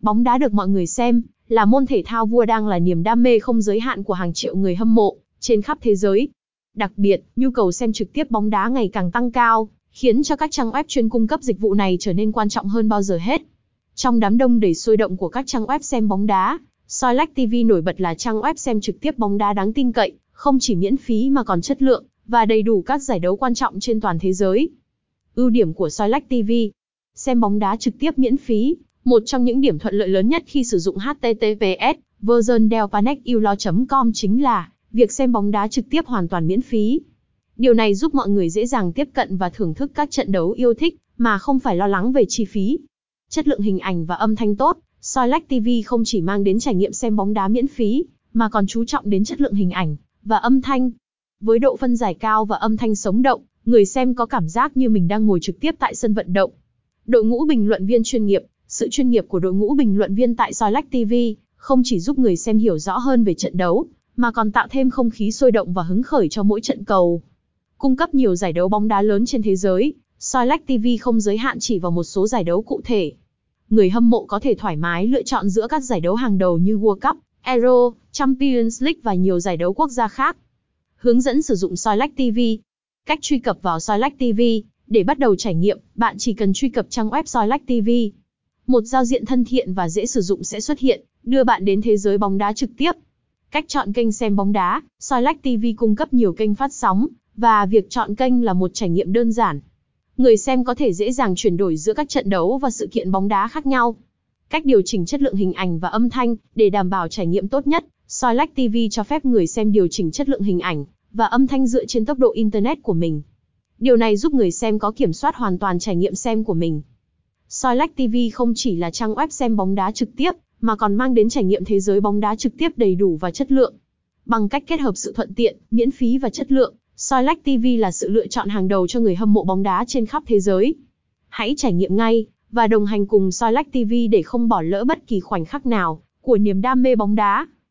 Bóng đá được mọi người xem, là môn thể thao vua đang là niềm đam mê không giới hạn của hàng triệu người hâm mộ trên khắp thế giới. Đặc biệt, nhu cầu xem trực tiếp bóng đá ngày càng tăng cao, khiến cho các trang web chuyên cung cấp dịch vụ này trở nên quan trọng hơn bao giờ hết. Trong đám đông đầy sôi động của các trang web xem bóng đá, Soilect TV nổi bật là trang web xem trực tiếp bóng đá đáng tin cậy, không chỉ miễn phí mà còn chất lượng và đầy đủ các giải đấu quan trọng trên toàn thế giới. Ưu điểm của Soilect TV Xem bóng đá trực tiếp miễn phí, một trong những điểm thuận lợi lớn nhất khi sử dụng HTTPS version delpanexulo.com chính là việc xem bóng đá trực tiếp hoàn toàn miễn phí. Điều này giúp mọi người dễ dàng tiếp cận và thưởng thức các trận đấu yêu thích mà không phải lo lắng về chi phí. Chất lượng hình ảnh và âm thanh tốt, Soilect TV không chỉ mang đến trải nghiệm xem bóng đá miễn phí, mà còn chú trọng đến chất lượng hình ảnh và âm thanh. Với độ phân giải cao và âm thanh sống động, người xem có cảm giác như mình đang ngồi trực tiếp tại sân vận động. Đội ngũ bình luận viên chuyên nghiệp, sự chuyên nghiệp của đội ngũ bình luận viên tại Soilect TV không chỉ giúp người xem hiểu rõ hơn về trận đấu, mà còn tạo thêm không khí sôi động và hứng khởi cho mỗi trận cầu. Cung cấp nhiều giải đấu bóng đá lớn trên thế giới, Soilect TV không giới hạn chỉ vào một số giải đấu cụ thể. Người hâm mộ có thể thoải mái lựa chọn giữa các giải đấu hàng đầu như World Cup, Euro, Champions League và nhiều giải đấu quốc gia khác. Hướng dẫn sử dụng Soilect TV Cách truy cập vào Soilect TV Để bắt đầu trải nghiệm, bạn chỉ cần truy cập trang web Soilect TV. Một giao diện thân thiện và dễ sử dụng sẽ xuất hiện, đưa bạn đến thế giới bóng đá trực tiếp. Cách chọn kênh xem bóng đá, Soilect TV cung cấp nhiều kênh phát sóng, và việc chọn kênh là một trải nghiệm đơn giản. Người xem có thể dễ dàng chuyển đổi giữa các trận đấu và sự kiện bóng đá khác nhau. Cách điều chỉnh chất lượng hình ảnh và âm thanh để đảm bảo trải nghiệm tốt nhất, Soilect TV cho phép người xem điều chỉnh chất lượng hình ảnh và âm thanh dựa trên tốc độ internet của mình. Điều này giúp người xem có kiểm soát hoàn toàn trải nghiệm xem của mình. Soilect TV không chỉ là trang web xem bóng đá trực tiếp, mà còn mang đến trải nghiệm thế giới bóng đá trực tiếp đầy đủ và chất lượng. Bằng cách kết hợp sự thuận tiện, miễn phí và chất lượng, Soilect TV là sự lựa chọn hàng đầu cho người hâm mộ bóng đá trên khắp thế giới. Hãy trải nghiệm ngay và đồng hành cùng Soilect TV để không bỏ lỡ bất kỳ khoảnh khắc nào của niềm đam mê bóng đá.